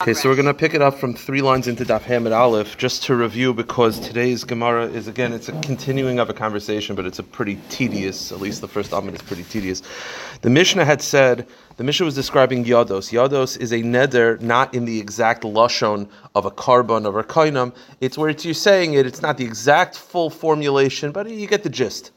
Okay, so we're going to pick it up from three lines into Daf Hamid Aleph, just to review, because today's Gemara is again, it's a continuing of a conversation, but it's a pretty tedious. At least the first Amid is pretty tedious. The Mishnah had said the Mishnah was describing Yados. Yados is a neder, not in the exact lashon of a carbon of a koinam. It's where it's you're saying it. It's not the exact full formulation, but you get the gist.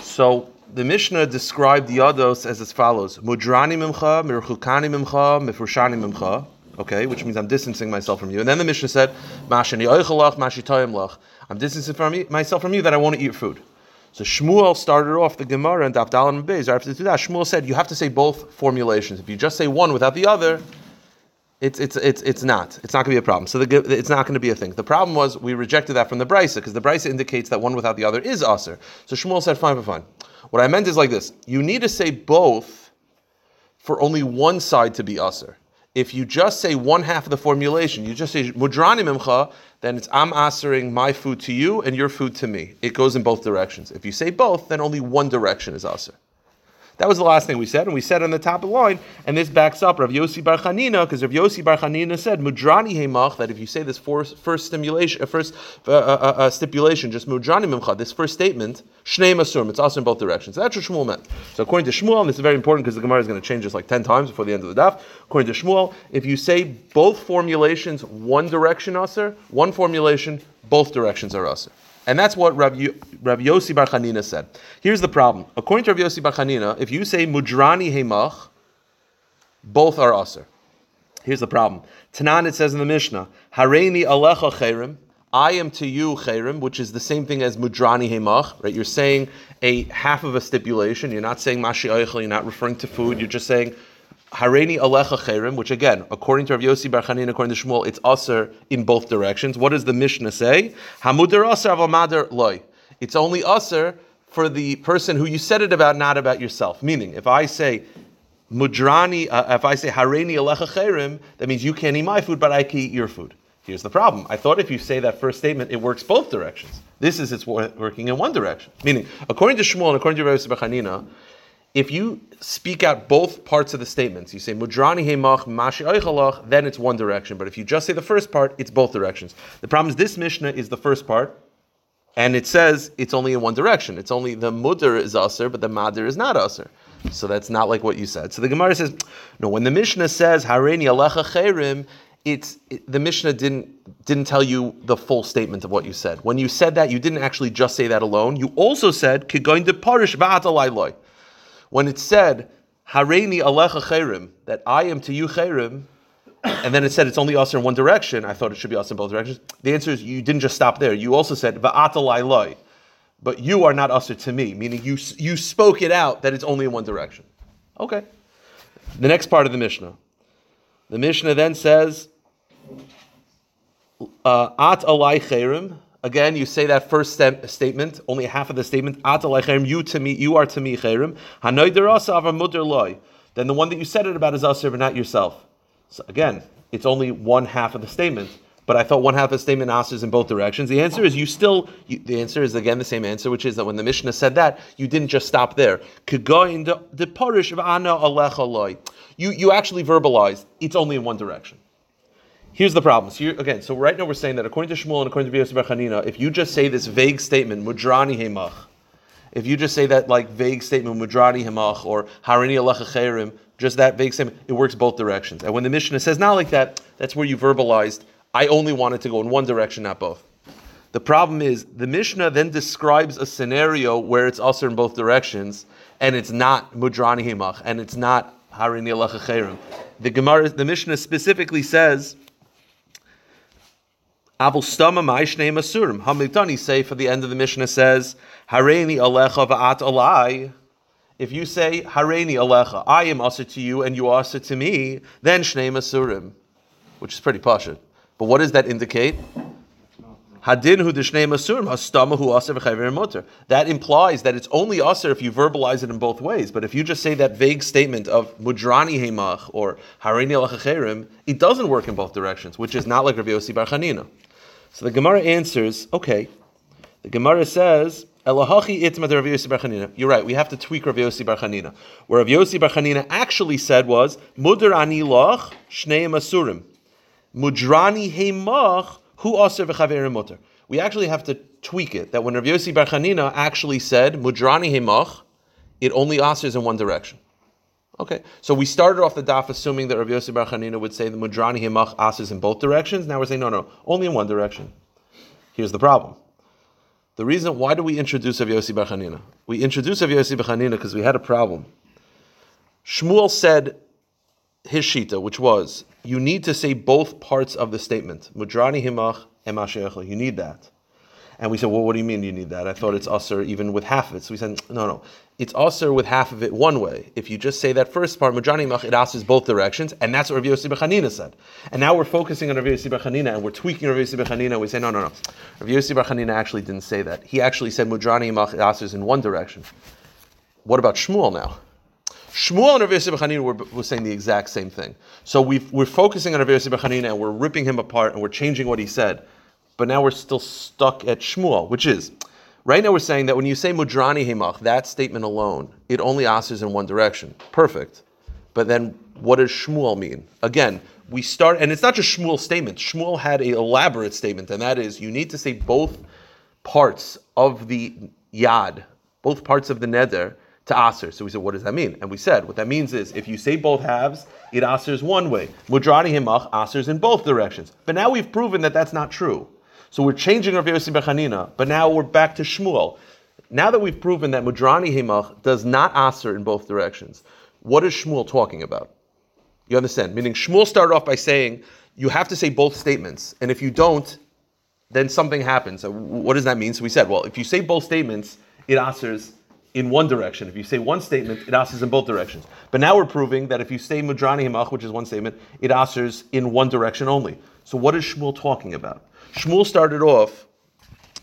So the Mishnah described Yados as as follows: Mudrani mimcha, mirchukani mimcha, mifrushani mimcha okay, which means I'm distancing myself from you. And then the Mishnah said, I'm distancing from myself from you that I want to eat food. So Shmuel started off the Gemara and Dafdal and Beis. After that, Shmuel said you have to say both formulations. If you just say one without the other, it's it's it's it's not. It's not going to be a problem. So the, it's not going to be a thing. The problem was we rejected that from the brisa because the brisa indicates that one without the other is aser. So Shmuel said, fine, fine, fine. What I meant is like this: you need to say both for only one side to be aser if you just say one half of the formulation, you just say mudrani mimcha, then it's I'm answering my food to you and your food to me. It goes in both directions. If you say both, then only one direction is aser. That was the last thing we said, and we said on the top of the line, and this backs up Rav Yossi Bar Chanina, because Rav Yossi Bar Chanina said, Mudrani Heimach, that if you say this first, first stimulation, uh, first uh, uh, uh, uh, stipulation, just Mudrani Mimcha, this first statement, Shnei Masurim, it's also in both directions. So that's what Shmuel meant. So according to Shmuel, and this is very important because the Gemara is going to change this like 10 times before the end of the daf, according to Shmuel, if you say both formulations, one direction Aser, one formulation, both directions are Aser. And that's what Rav, Rav Yossi Bar Chanina said. Here's the problem. According to Rav Yossi Bar Chanina, if you say Mudrani Hemach, both are Aser. Here's the problem. Tanan, it says in the Mishnah, Hareini Alecha Cherim, I am to you Cherim, which is the same thing as Mudrani Hemach, right? You're saying a half of a stipulation. You're not saying Mashi Eichel, you're not referring to food, you're just saying Hareni Alecha Cherim, which again, according to Rav Yossi Bar Chanin, according to Shmuel, it's Aser in both directions. What does the Mishnah say? Hamudar Aser Avamader Loy. It's only Aser for the person who you said it about, not about yourself. Meaning, if I say Mudrani, uh, if I say Hareni Alecha Cherim, that means you can't eat my food, but I can eat your food. Here's the problem. I thought if you say that first statement, it works both directions. This is it's working in one direction. Meaning, according to Shmuel and according to Rav Chanina, if you speak out both parts of the statements, you say mudrani hemach mashi oichalach, then it's one direction. But if you just say the first part, it's both directions. The problem is this Mishnah is the first part, and it says it's only in one direction. It's only the mudr is aser, but the madir is not aser. So that's not like what you said. So the Gemara says, no. When the Mishnah says hareni alecha cherim, it's it, the Mishnah didn't didn't tell you the full statement of what you said. When you said that, you didn't actually just say that alone. You also said kigoin de parish va'at when it said Hareini Alecha Cherim, that I am to you Cherim, and then it said it's only us in one direction, I thought it should be us in both directions. The answer is you didn't just stop there. You also said Va'atalai loy, but you are not usher to me, meaning you you spoke it out that it's only in one direction. Okay. The next part of the Mishnah. The Mishnah then says, At alai cherim, Again, you say that first statement, only half of the statement. You to me, you are to me cherim. Then the one that you said it about is aser, but not yourself. So again, it's only one half of the statement. But I thought one half of the statement answers in both directions. The answer is you still. You, the answer is again the same answer, which is that when the Mishnah said that, you didn't just stop there. You you actually verbalized. It's only in one direction. Here's the problem. So again, so right now we're saying that according to Shmuel and according to Yosef Chanina, if you just say this vague statement, mudrani hemach, if you just say that like vague statement, mudrani hemach or harini alecha just that vague statement, it works both directions. And when the Mishnah says not like that, that's where you verbalized, I only wanted to go in one direction, not both. The problem is the Mishnah then describes a scenario where it's also in both directions, and it's not mudrani hemach, and it's not harini alecha The Gemara, the Mishnah specifically says Avul stama ma'ishnei masurim. Hamiltani say for the end of the Mishnah says, Hareini alecha va'at alai. If you say, Hareini alecha, I am asa to you and you are asa to me, then shnei masurim, which is pretty pashut. But what does that indicate? Hadin hu d'shnei masurim, hastama hu aser v'chayver motor. That implies that it's only aser if you verbalize it in both ways. But if you just say that vague statement of mudrani hemach or hareini alecha it doesn't work in both directions, which is not like Rav Yossi Bar Chanina. So the Gemara answers, okay. The Gemara says, Elahachi itma Rav Yossi Bar Chanina. You're right. We have to tweak Rav Yossi Bar Chanina. Where Rav Yossi Bar Chanina actually said was mudar ani loch shnei masurim. Mudrani heimach hu aser v'chaverim mutter. We actually have to tweak it. That when Rav Yossi Bar Chanina actually said Mudrani heimach, it only asers in one direction. Okay, so we started off the daf assuming that Rav Yossi Bar Chanina would say the Mudrani heimach asers in both directions. Now we're saying no, no, only in one direction. Here's the problem. The reason why do we introduce Rav Yossi Bar Chanina? We introduce Rav Yossi Bar Chanina because we had a problem. Shmuel said his shita, which was you need to say both parts of the statement. Mudrani himach and You need that. And we said, well, what do you mean you need that? I thought it's usher even with half of it. So we said, no, no. It's usher with half of it one way. If you just say that first part, Mudrani Mach, it asks both directions, and that's what Rav Yossi Bechanina said. And now we're focusing on Rav Yossi Bechanina, and we're tweaking Rav Yossi Bechanina, and we say, no, no, no. Rav Yossi Bechanina actually didn't say that. He actually said Mudrani Mach, it asks in one direction. What about Shmuel now? Shmuel and Rav Yossi Bechanina were, were saying the exact same thing. So we are focusing on Rav Yossi Bechanina, and we're ripping him apart, and we're changing what he said. But now we're still stuck at Shmuel, which is right now we're saying that when you say mudrani hemach, that statement alone, it only answers in one direction. Perfect. But then what does Shmuel mean? Again, we start, and it's not just Shmuel's statement. Shmuel had an elaborate statement, and that is you need to say both parts of the yad, both parts of the neder to aser. So we said, what does that mean? And we said, what that means is if you say both halves, it asers one way. Mudrani himach asers in both directions. But now we've proven that that's not true. So we're changing Rav Yossi Bechanina, but now we're back to Shmuel. Now that we've proven that Mudrani Himach does not aser in both directions, what is Shmuel talking about? You understand? Meaning Shmuel started off by saying you have to say both statements, and if you don't, then something happens. So what does that mean? So we said, well, if you say both statements, it asers in one direction. If you say one statement, it asers in both directions. But now we're proving that if you say Mudrani Himach, which is one statement, it asers in one direction only. So what is Shmuel talking about? Shmuel started off.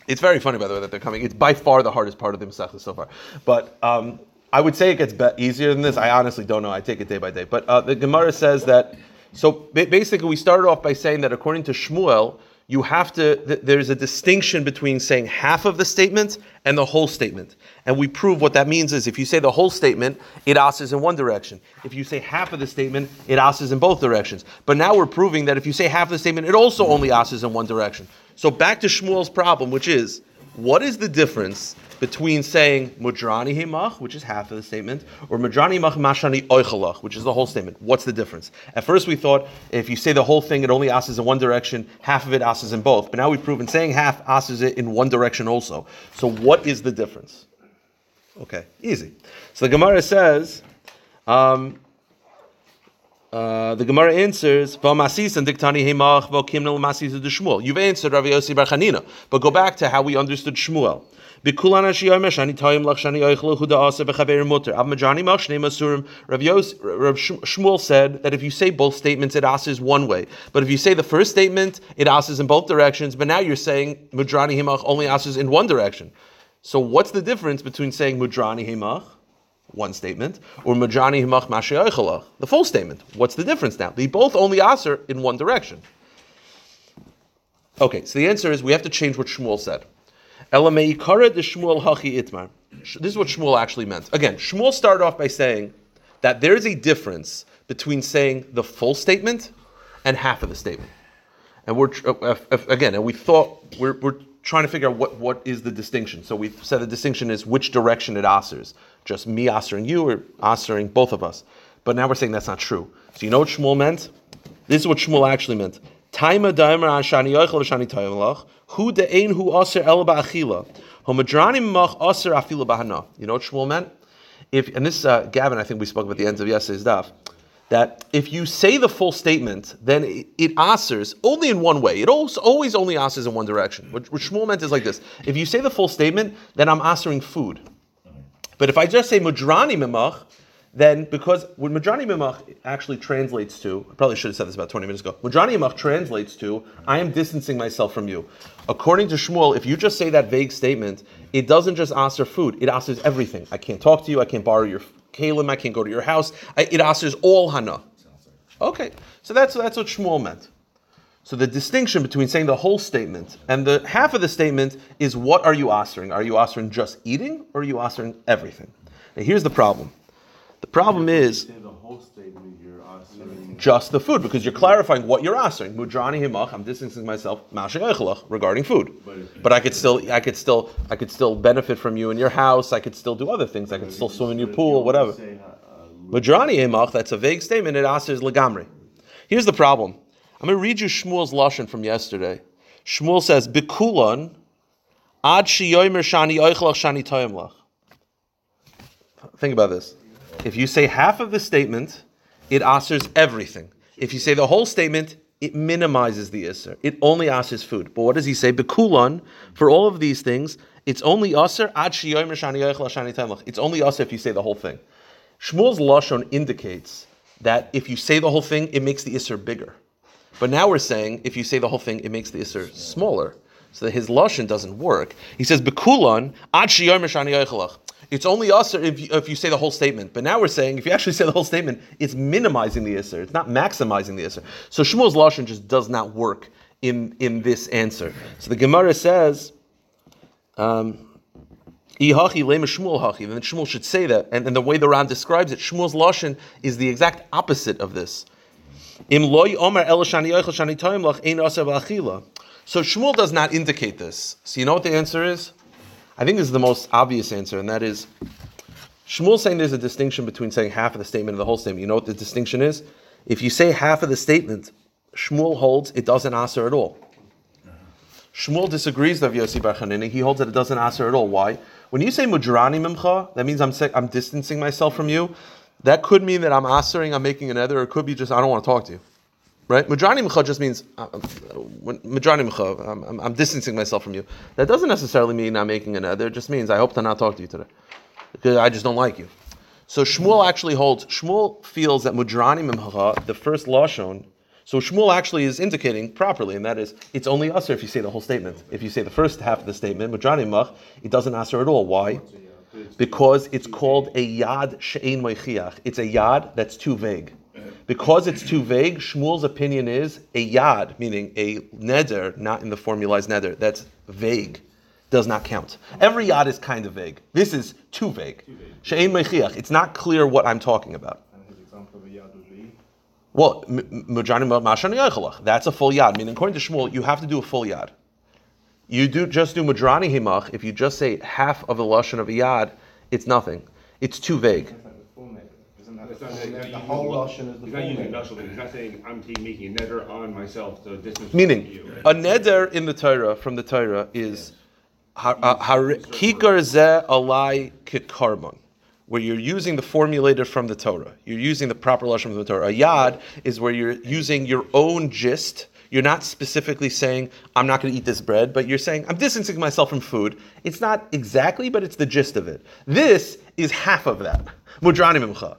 It's very funny, by the way, that they're coming. It's by far the hardest part of the Masechta so far. But um, I would say it gets be- easier than this. I honestly don't know. I take it day by day. But uh, the Gemara says that. So basically, we started off by saying that according to Shmuel, you have to, th- there's a distinction between saying half of the statement and the whole statement. And we prove what that means is if you say the whole statement, it asks in one direction. If you say half of the statement, it asks in both directions. But now we're proving that if you say half of the statement, it also only asks in one direction. So back to Shmuel's problem, which is, what is the difference between saying mudrani himach, which is half of the statement, or mudrani mach mashani oichalach, which is the whole statement. What's the difference? At first we thought if you say the whole thing, it only asks in one direction, half of it asks in both. But now we've proven saying half asks it in one direction also. So what is the difference? Okay, easy. So the Gemara says, um, uh, the Gemara answers, "V'masis and diktani hemach v'kimnel masis Shmuel." You've answered Rav Yossi Bar Chanina, but go back to how we understood Shmuel. Bikulan Ashiyom Tayim Lach Shani Oichlu Huda Asa Bechaber Mutter Av Majani Machne Masurim Rav Shmuel said that if you say both statements it asks one way, but if you say the first statement it asks in both directions. But now you're saying Mudrani Himach only asks in one direction. So what's the difference between saying Mudrani Himach? One statement, or Mudrani Himach Mashiach, the full statement. What's the difference now? They both only answer in one direction. Okay, so the answer is we have to change what Shmuel said. Shmuel hachi itmar. This is what Shmuel actually meant. Again, Shmuel started off by saying that there is a difference between saying the full statement and half of the statement. And we're uh, again, and we thought we're, we're trying to figure out what, what is the distinction. So we said the distinction is which direction it answers. Just me answering you or answering both of us. But now we're saying that's not true. So you know what Shmuel meant? This is what Shmuel actually meant. Taima daimer ashani yoichel v'shani tayim Hu de'ein hu aser el ba'achila. Mach aser afila b'hana. You know what Shmuel meant? If, and this, uh, Gavin, I think we spoke about the ends of yesterday's daf, that if you say the full statement, then it, it asers only in one way. It always, always only asers in one direction. What, what Shmuel meant is like this. If you say the full statement, then I'm asering food. But if I just say mudrani mimach, then because when Madrani Mimach actually translates to, I probably should have said this about 20 minutes ago, Madrani Mimach translates to, I am distancing myself from you. According to Shmuel, if you just say that vague statement, it doesn't just answer food, it answers everything. I can't talk to you, I can't borrow your kalim, I can't go to your house, it answers all Hana. Okay, so that's, that's what Shmuel meant. So the distinction between saying the whole statement and the half of the statement is what are you answering? Are you answering just eating or are you answering everything? Now here's the problem. The problem is. The whole statement just the food because you're clarifying what you're asking. Mudrani himach, I'm distancing myself regarding food. But I could still, I could still, I could still benefit from you in your house. I could still do other things. I could still swim in your pool, whatever. Mudrani himach, that's a vague statement. It asks legamri. Here's the problem. I'm going to read you Shmuel's lashon from yesterday. Shmuel says, "Bikulan ad shiyomer shani oichlach shani toyimlach." Think about this. If you say half of the statement, it answers everything. If you say the whole statement, it minimizes the isser. It only answers food. But what does he say? Bekulan, for all of these things, it's only aser ad It's only aser if you say the whole thing. Shmuel's lashon indicates that if you say the whole thing, it makes the isser bigger. But now we're saying if you say the whole thing, it makes the isser smaller. So that his lashon doesn't work. He says bekulan ad it's only usr if you, if you say the whole statement. But now we're saying if you actually say the whole statement, it's minimizing the isser. It's not maximizing the isser. So Shmuel's lashon just does not work in in this answer. So the Gemara says. Um, Ihachi lema Shmuel hachi. then Shmuel should say that, and, and the way the Ran describes it, Shmuel's lashon is the exact opposite of this. So Shmuel does not indicate this. So you know what the answer is? I think this is the most obvious answer, and that is Shmuel saying there's a distinction between saying half of the statement and the whole statement. You know what the distinction is? If you say half of the statement, Shmuel holds it doesn't answer at all. Shmuel disagrees with Yossi Bar Chanina. He holds that it doesn't answer at all. Why? When you say mudrani mimcha, that means I'm I'm distancing myself from you. That could mean that I'm answering, I'm making another, or it could be just I don't want to talk to you. Right? Madrani Mcha just means, uh, uh Madrani Mcha, I'm, I'm, I'm, distancing myself from you. That doesn't necessarily mean I'm making another, it just means I hope to not talk to you today. Because I just don't like you. So Shmuel actually holds, Shmuel feels that Mudrani Mimcha, the first Lashon, so Shmuel actually is indicating properly, and that is, it's only usher if you say the whole statement. If you say the first half of the statement, Mudrani Mach, it doesn't usher at all. Why? Because it's called a Yad She'ein Moichiach. It's a Yad that's too vague. Because it's too vague, Shmuel's opinion is a yad, meaning a neder, not in the formalized neder, that's vague, does not count. Every yad is kind of vague. This is too vague. She'ein mechiach. It's not clear what I'm talking about. Well, that's a full yad. Meaning, according to Shmuel, you have to do a full yad. You do just do mudrani himach. If you just say half of the lashon of a yad, it's nothing. It's too vague. It's not, the, the whole Lashon is the He's not using Lashon, he's not saying, I'm making a neder on myself to distance Meaning, you. a neder in the Torah, from the Torah, is kikar ze alai kikarbon where you're using the formulator from the Torah. You're using the proper lashon from the Torah. A yad is where you're using your own gist. You're not specifically saying, I'm not going to eat this bread, but you're saying, I'm distancing myself from food. It's not exactly, but it's the gist of it. This is half of that. Mudrani mimcha.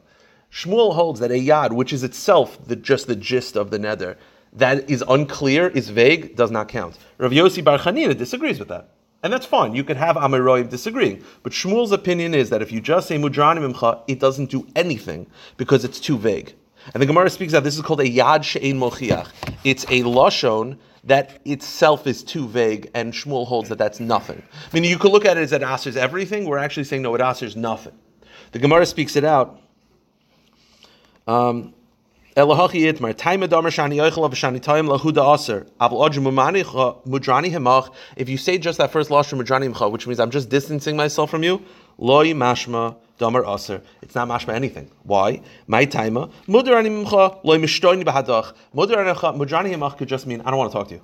Shmuel holds that a yad, which is itself the, just the gist of the neder, that is unclear, is vague, does not count. Rav Yossi Bar Chanina disagrees with that. And that's fine. You could have Amiroim disagreeing. But Shmuel's opinion is that if you just say Mudranim Imcha, it doesn't do anything because it's too vague. And the Gemara speaks that this is called a Yad She'ein Mochiach. It's a Lashon that itself is too vague, and Shmuel holds that that's nothing. I mean, you could look at it as it answers everything. We're actually saying, no, it answers nothing. The Gemara speaks it out. Um. If you say just that first lashon which means I'm just distancing myself from you, loy mashma damer aser. It's not mashma anything. Why? My taima mudrani loy. Mudrani could just mean I don't want to talk to you.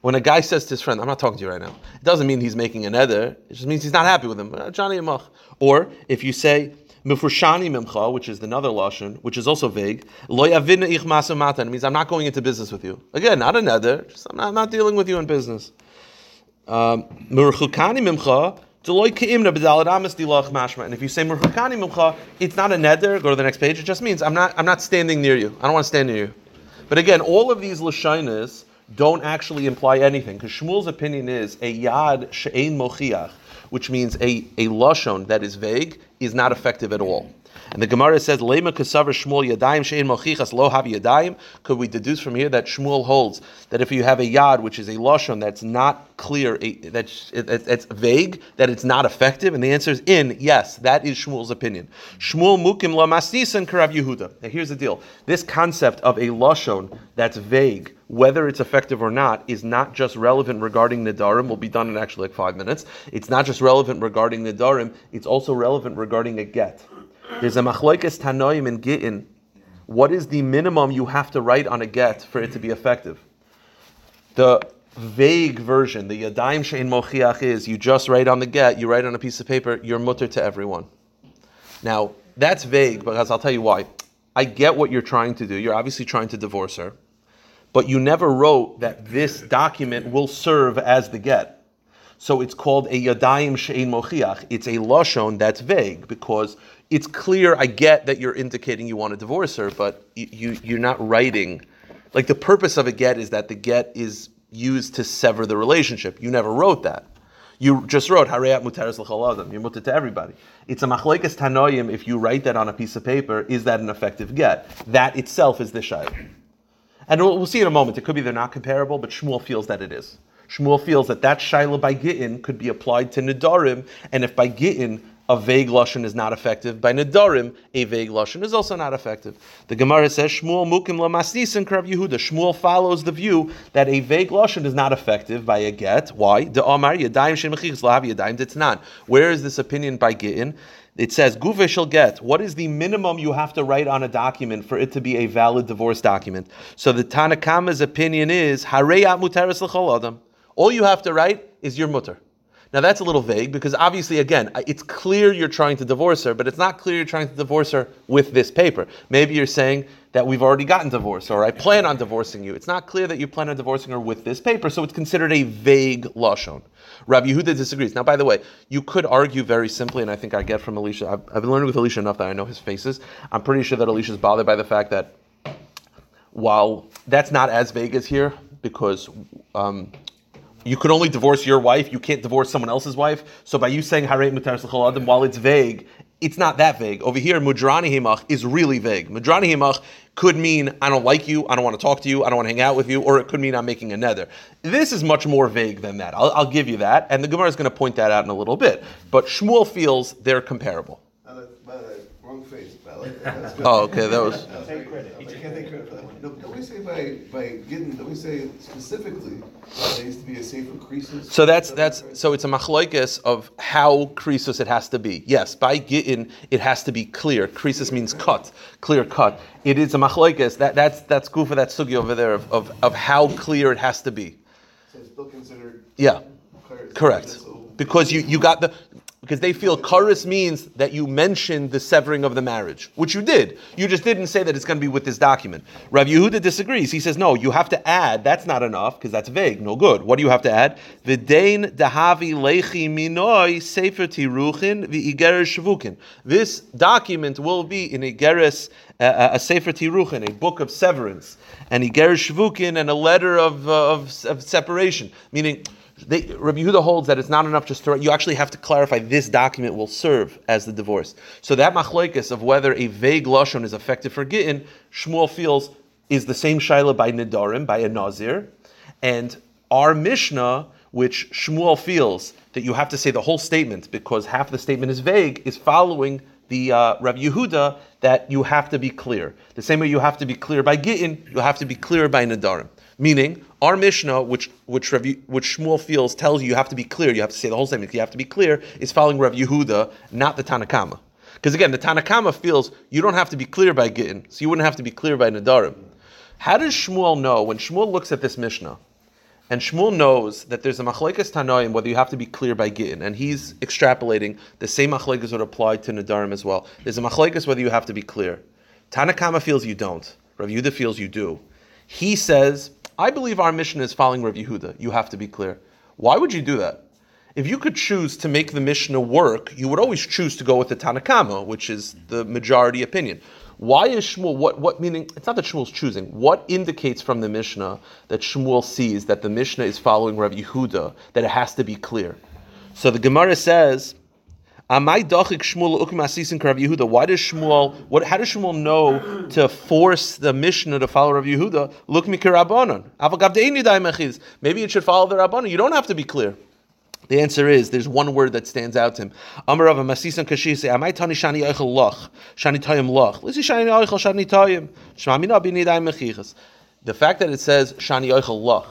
When a guy says to his friend, I'm not talking to you right now, it doesn't mean he's making an ether. It just means he's not happy with him. Amach. Or if you say, Mifurshani mimcha, which is another lashon, which is also vague. Lo yavina ich matan means I'm not going into business with you. Again, not another. Just I'm not, I'm not dealing with you in business. Um, Murchukani mimcha. And if you say Murchukani mimcha, it's not a neder. Go to the next page. It just means I'm not I'm not standing near you. I don't want to stand near you. But again, all of these lashonas don't actually imply anything because Shmuel's opinion is a yad she'ein mochiach which means a, a lashon that is vague, is not effective at all. And the Gemara says, Lema Shmuel yadayim shein mochichas lo have yadayim. Could we deduce from here that Shmuel holds that if you have a yad, which is a lashon that's not clear, that's it's vague, that it's not effective? And the answer is in, yes, that is Shmuel's opinion. Shmuel mukim la masnisan karav Yehuda. Now here's the deal. This concept of a lashon that's vague, whether it's effective or not, is not just relevant regarding Nidarim, will be done in actually like five minutes. It's not just relevant regarding Nidarim, it's also relevant regarding a get. There's a machlokes tanoim in Gittin. What is the minimum you have to write on a get for it to be effective? The vague version, the yadayim shein mochiach is you just write on the get, you write on a piece of paper, you're mutter to everyone. Now, that's vague because I'll tell you why. I get what you're trying to do. You're obviously trying to divorce her, but you never wrote that this document will serve as the get. So it's called a yadayim shein mochiach. It's a lashon that's vague because it's clear. I get that you're indicating you want to divorce her, but you, you are not writing. Like the purpose of a get is that the get is used to sever the relationship. You never wrote that. You just wrote Harayat Muteres L'Chol You're mutter to everybody. It's a machlekes tanoim. If you write that on a piece of paper, is that an effective get? That itself is the shayla. And we'll, we'll, see in a moment. It could be they're not comparable, but Shmuel feels that it is. Shmuel feels that that shayla by gittin could be applied to nedarim, and if by gittin a vague lashon is not effective. By nedarim, a vague lashon is also not effective. The Gemara says Shmuel mukim lamasnis krav Yehuda. Shmuel follows the view that a vague lashon is not effective by a get. Why? The Omar yadayim shemachich lahav yadayim ditnan. Where is this opinion by gittin? It says guve shall get. What is the minimum you have to write on a document for it to be a valid divorce document? So the Tanakama's opinion is hareyat muteris l'chol adam. All you have to write is your mutter. Now that's a little vague because obviously, again, it's clear you're trying to divorce her, but it's not clear you're trying to divorce her with this paper. Maybe you're saying that we've already gotten divorced or I plan on divorcing you. It's not clear that you plan on divorcing her with this paper, so it's considered a vague lashon. Rabbi Yehuda disagrees. Now, by the way, you could argue very simply, and I think I get from Elisha. I've, I've been learning with Elisha enough that I know his faces. I'm pretty sure that Elisha's bothered by the fact that while that's not as vague as here, because um, you could only divorce your wife. You can't divorce someone else's wife. So by you saying Harei Mutar Adam, while it's vague, it's not that vague. Over here, Mudrani Himach is really vague. Mudrani Himach could mean I don't like you, I don't want to talk to you, I don't want to hang out with you, or it could mean I'm making a nether. This is much more vague than that. I'll, I'll give you that, and the Gemara is going to point that out in a little bit. But Shmuel feels they're comparable. Wrong face, Oh, okay, that was. Take credit. I can't take credit for that one. No, don't we say by, by getting, don't we say specifically, that there needs to be a safer creases? So that's, that's, so it's a machlokes of how creases it has to be. Yes, by gittin, it has to be clear. Creases means cut, clear cut. It is a machlokes, that, that's, that's good for that sugi over there of, of, of how clear it has to be. So it's still considered. Yeah. Correct. Because you, you got the because they feel karis means that you mentioned the severing of the marriage, which you did. You just didn't say that it's going to be with this document. Rav Yehuda disagrees. He says, no, you have to add. That's not enough because that's vague. No good. What do you have to add? V'dein dahavi lechi minoi sefer tiruchin v'igeres shvukin. This document will be in igeres uh, a sefer tiruchin, a book of severance, and igeres shvukin, and a letter of, uh, of, of separation, meaning they, Rabbi Yehuda holds that it's not enough just to you actually have to clarify this document will serve as the divorce. So that machlokes of whether a vague lashon is effective for gittin, Shmuel feels is the same shaila by nidarim by a nazir, and our Mishnah, which Shmuel feels that you have to say the whole statement because half the statement is vague, is following the uh, Rabbi Yehuda that you have to be clear. The same way you have to be clear by gittin, you have to be clear by nidarim. Meaning, our Mishnah, which which Rav, which Shmuel feels tells you you have to be clear, you have to say the whole statement, you have to be clear, is following Rav Yehuda, not the Tanakama. Because again, the Tanakama feels you don't have to be clear by Gittin, so you wouldn't have to be clear by Nadarim. How does Shmuel know when Shmuel looks at this Mishnah, and Shmuel knows that there's a machlekes tanoim whether you have to be clear by gittin, and he's extrapolating the same machlekes would apply to nadarim as well. There's a machlekes whether you have to be clear. Tanakama feels you don't. Rav Yehuda feels you do. He says I believe our Mishnah is following Rav Yehuda. You have to be clear. Why would you do that? If you could choose to make the Mishnah work, you would always choose to go with the Tanakama, which is the majority opinion. Why is Shmuel, what, what meaning, it's not that Shmuel's choosing, what indicates from the Mishnah that Shmuel sees that the Mishnah is following Rav Yehuda, that it has to be clear? So the Gemara says, Amai dachik Shmuel ukim asisin Rav Yehuda. Why does Shmuel? What? How does Shmuel know to force the Mishnah to follow Rav Yehuda? Look me kirabanon. Maybe it should follow the Rabbanon. You don't have to be clear. The answer is there's one word that stands out to him. Amar Rav Masisan Kashi say, "Amai tani shani eichel loch, shani tayim loch. Listen, shani eichel shani tayim. Shmamina b'nidai mechichas." The fact that it says shani eichel loch,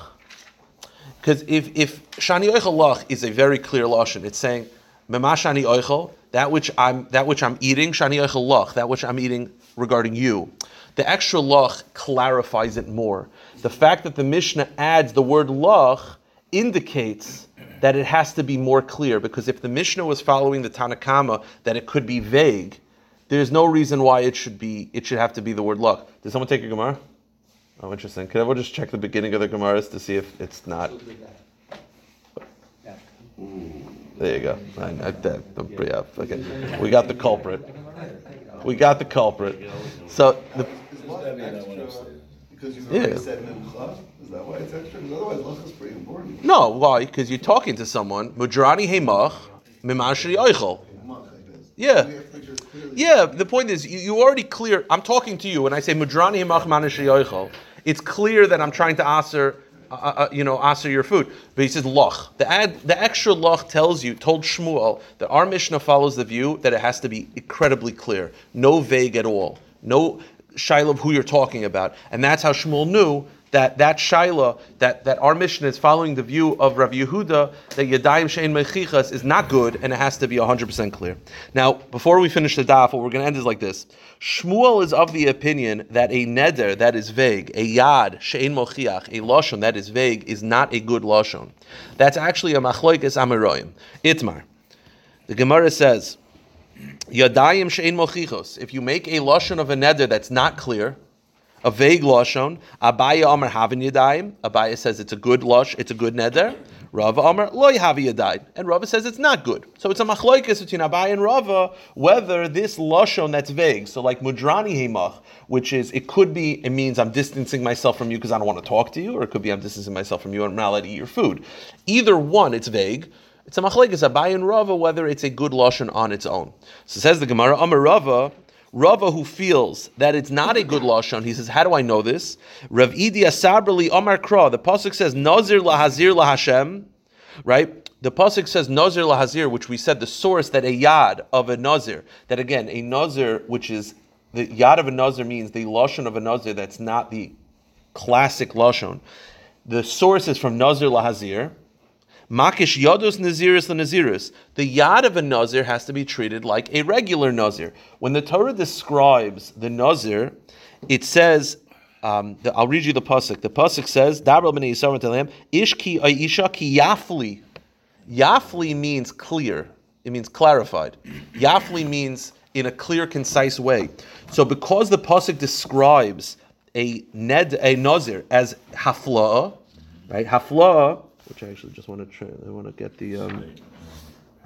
because if if shani eichel loch is a very clear lashon, it's saying mema shani eichel, that which I'm that which I'm eating, shani eichel loch, that which I'm eating regarding you. The extra loch clarifies it more. The fact that the Mishnah adds the word loch indicates that it has to be more clear because if the Mishnah was following the Tanakama that it could be vague, there's no reason why it should be it should have to be the word luck. Did someone take a Gemara? Oh, interesting. Can everyone just check the beginning of the Gemaras to see if it's not? There you go. I, I, that, yeah, okay. We got the culprit. We got the culprit. So the. Because you've already said mincha. Is that why it's extra? Because otherwise, lach is pretty important. No, why? Because you're talking to someone. Mudrani heimach mimashri oichel. Yeah. Yeah, the point is, you, you already clear. I'm talking to you, and I say mudrani heimach manashri oichel. It's clear that I'm trying to answer. Uh, uh, you know, answer your food. But he says loch. The ad, the extra loch tells you, told Shmuel that our Mishnah follows the view that it has to be incredibly clear, no vague at all, no shiloh of who you're talking about, and that's how Shmuel knew that that shaila, that, that our Mishnah is following the view of Rav Yehuda that Yadayim Shein Mechichas is not good and it has to be 100% clear. Now, before we finish the daf, what we're going to end is like this. Shmuel is of the opinion that a neder that is vague, a yad Shein Mochiach, a lashon that is vague, is not a good lashon. That's actually a machloikes amiroyim. Itmar. The Gemara says, Yadayim Shein Mochichos. If you make a lashon of a neder that's not clear, a vague lashon. Abaya Amar havin yadayim. Abaya says it's a good lush, it's a good neder. Rava Amar loy havi yadayim, and Rava says it's not good. So it's a machloikas between Abaya and Rava whether this lashon that's vague. So like mudrani hemach, which is it could be it means I'm distancing myself from you because I don't want to talk to you, or it could be I'm distancing myself from you and I'm not allowed to eat your food. Either one, it's vague. It's a machlekes Abai and Rava whether it's a good lashon on its own. So says the Gemara Amar Rava. Rava who feels that it's not a good lashon, he says, "How do I know this?" Rav Idi Asabrali Omar Kra. The pasuk says, "Nazir lahazir lahashem," right? The pasuk says Nazir lahazir, which we said the source that a yad of a nazir, that again a nazir, which is the yad of a nazir means the lashon of a nazir that's not the classic lashon. The source is from Nazir lahazir. Makish yados naziris naziris. The yad of a nazir has to be treated like a regular nazir. When the Torah describes the nazir, it says, um, the, I'll read you the pasuk. The pasuk says, "Dabra b'nei yisrael telam ish ki isha ki yafli." Yafli means clear. It means clarified. Yafli means in a clear, concise way. So, because the pasuk describes a ned a nazir as hafla, right? Hafla which I actually just want to try. I want to get the. Um,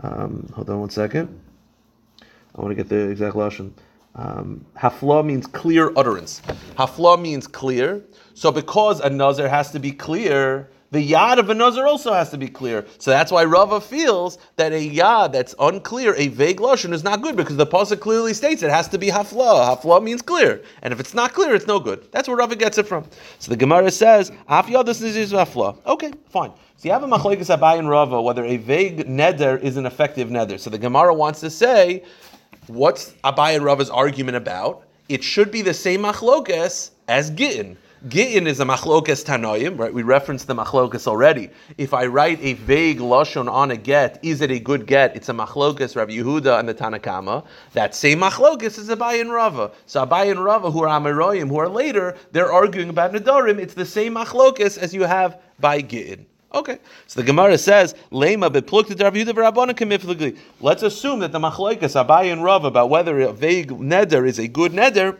um, hold on one second. I want to get the exact lashon. Um, hafla means clear utterance. Hafla means clear. So because a nazar has to be clear, the yad of a nazar also has to be clear. So that's why Rava feels that a yad that's unclear, a vague lashon, is not good because the pasuk clearly states it has to be hafla. Hafla means clear, and if it's not clear, it's no good. That's where Rava gets it from. So the Gemara says, "Af yadas is hafla." Okay, fine. So you have a machlekes Abai and Rava whether a vague neder is an effective neder. So the Gemara wants to say, what's Abai and Rava's argument about? It should be the same machlokes as Gittin. Gittin is a machlokes tanoim, right? We referenced the machlokes already. If I write a vague lashon on a get, is it a good get? It's a machlokes Rabbi Yehuda and the Tanakama. That same machlokes is Abai and Rava. So Abai and Rava, who are Amoraim, who are later, they're arguing about Nedarim. It's the same machlokes as you have by Gittin. Okay, so the Gemara says, "Lema Let's assume that the machlokes Abai and Rav about whether a vague neder is a good neder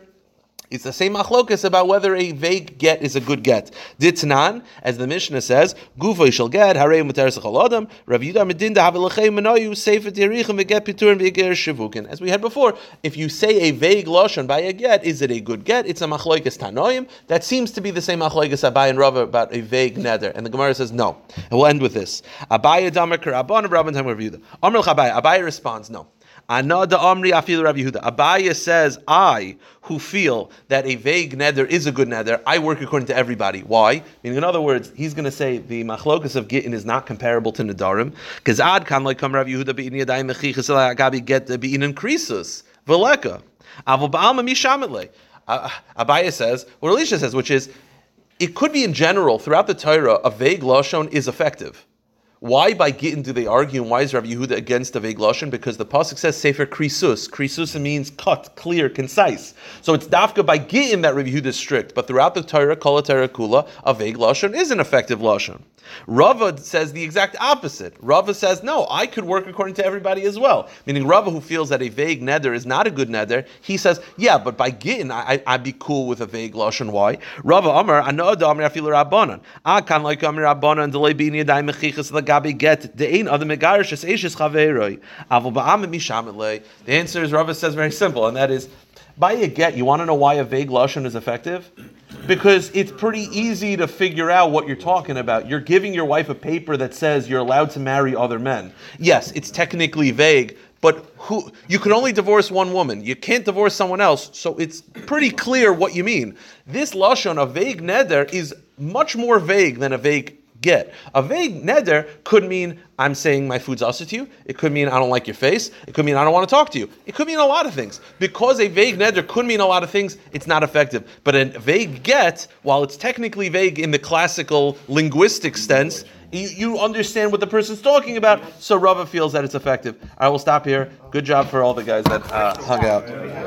it's the same machlokas about whether a vague get is a good get. Ditnan, as the Mishnah says, Gufa shall get, Harei muteres adam, Rav Yudah medinda havelachem menoyu, sefer tirichem veget piturim veger shivukin. As we had before, if you say a vague lashon by a get, is it a good get? It's a machlokas tanoim. That seems to be the same machlokas Abai and Rav about a vague neder. And the Gemara says no. And we'll end with this. Abai damer karabon Rabban Tam Rav Yudah. Amr. Abai responds no. Anada Amri Afilu Rabbi Yehuda. Abaya says, I who feel that a vague nether is a good nether, I work according to everybody. Why? Meaning, in other words, he's going to say the machlokas of gittin is not comparable to nedarim because ad kan like come Rabbi Yehuda bein yadayim mechichas agabi get bein increases veleka. Avol ba'alma mishametle. Abaya says what Elisha says, which is it could be in general throughout the Torah a vague lashon is effective. Why by Gittin do they argue, and why is Rabbi Yehuda against the vague lashon? Because the pasuk says sefer krisus. Krisus means cut, clear, concise. So it's dafka by Gittin that Rabbi Yehuda is strict, but throughout the Torah, kol Torah kula, a vague lashon is an effective lashon. Rava says the exact opposite. Rava says no, I could work according to everybody as well. Meaning Rava, who feels that a vague nether is not a good nether, he says yeah, but by Gittin I, I'd be cool with a vague lashon. Why? Rava Amar Anoda Amar Afilu Rabbanan. Ah, Akan like Amar Rabbanan delay bini mechichas get the ein megarish avol. The answer is Rava says very simple, and that is by a get. You want to know why a vague lashon is effective? Because it's pretty easy to figure out what you're talking about. You're giving your wife a paper that says you're allowed to marry other men. Yes, it's technically vague, but who you can only divorce one woman. You can't divorce someone else, so it's pretty clear what you mean. This lashon, a vague neder, is much more vague than a vague get. A vague neder could mean I'm saying my food's also to you. It could mean I don't like your face. It could mean I don't want to talk to you. It could mean a lot of things. Because a vague neder could mean a lot of things, it's not effective. But a vague get, while it's technically vague in the classical linguistic sense, you, understand what the person's talking about. So Rava feels that it's effective. I will stop here. Good job for all the guys that uh, hung out.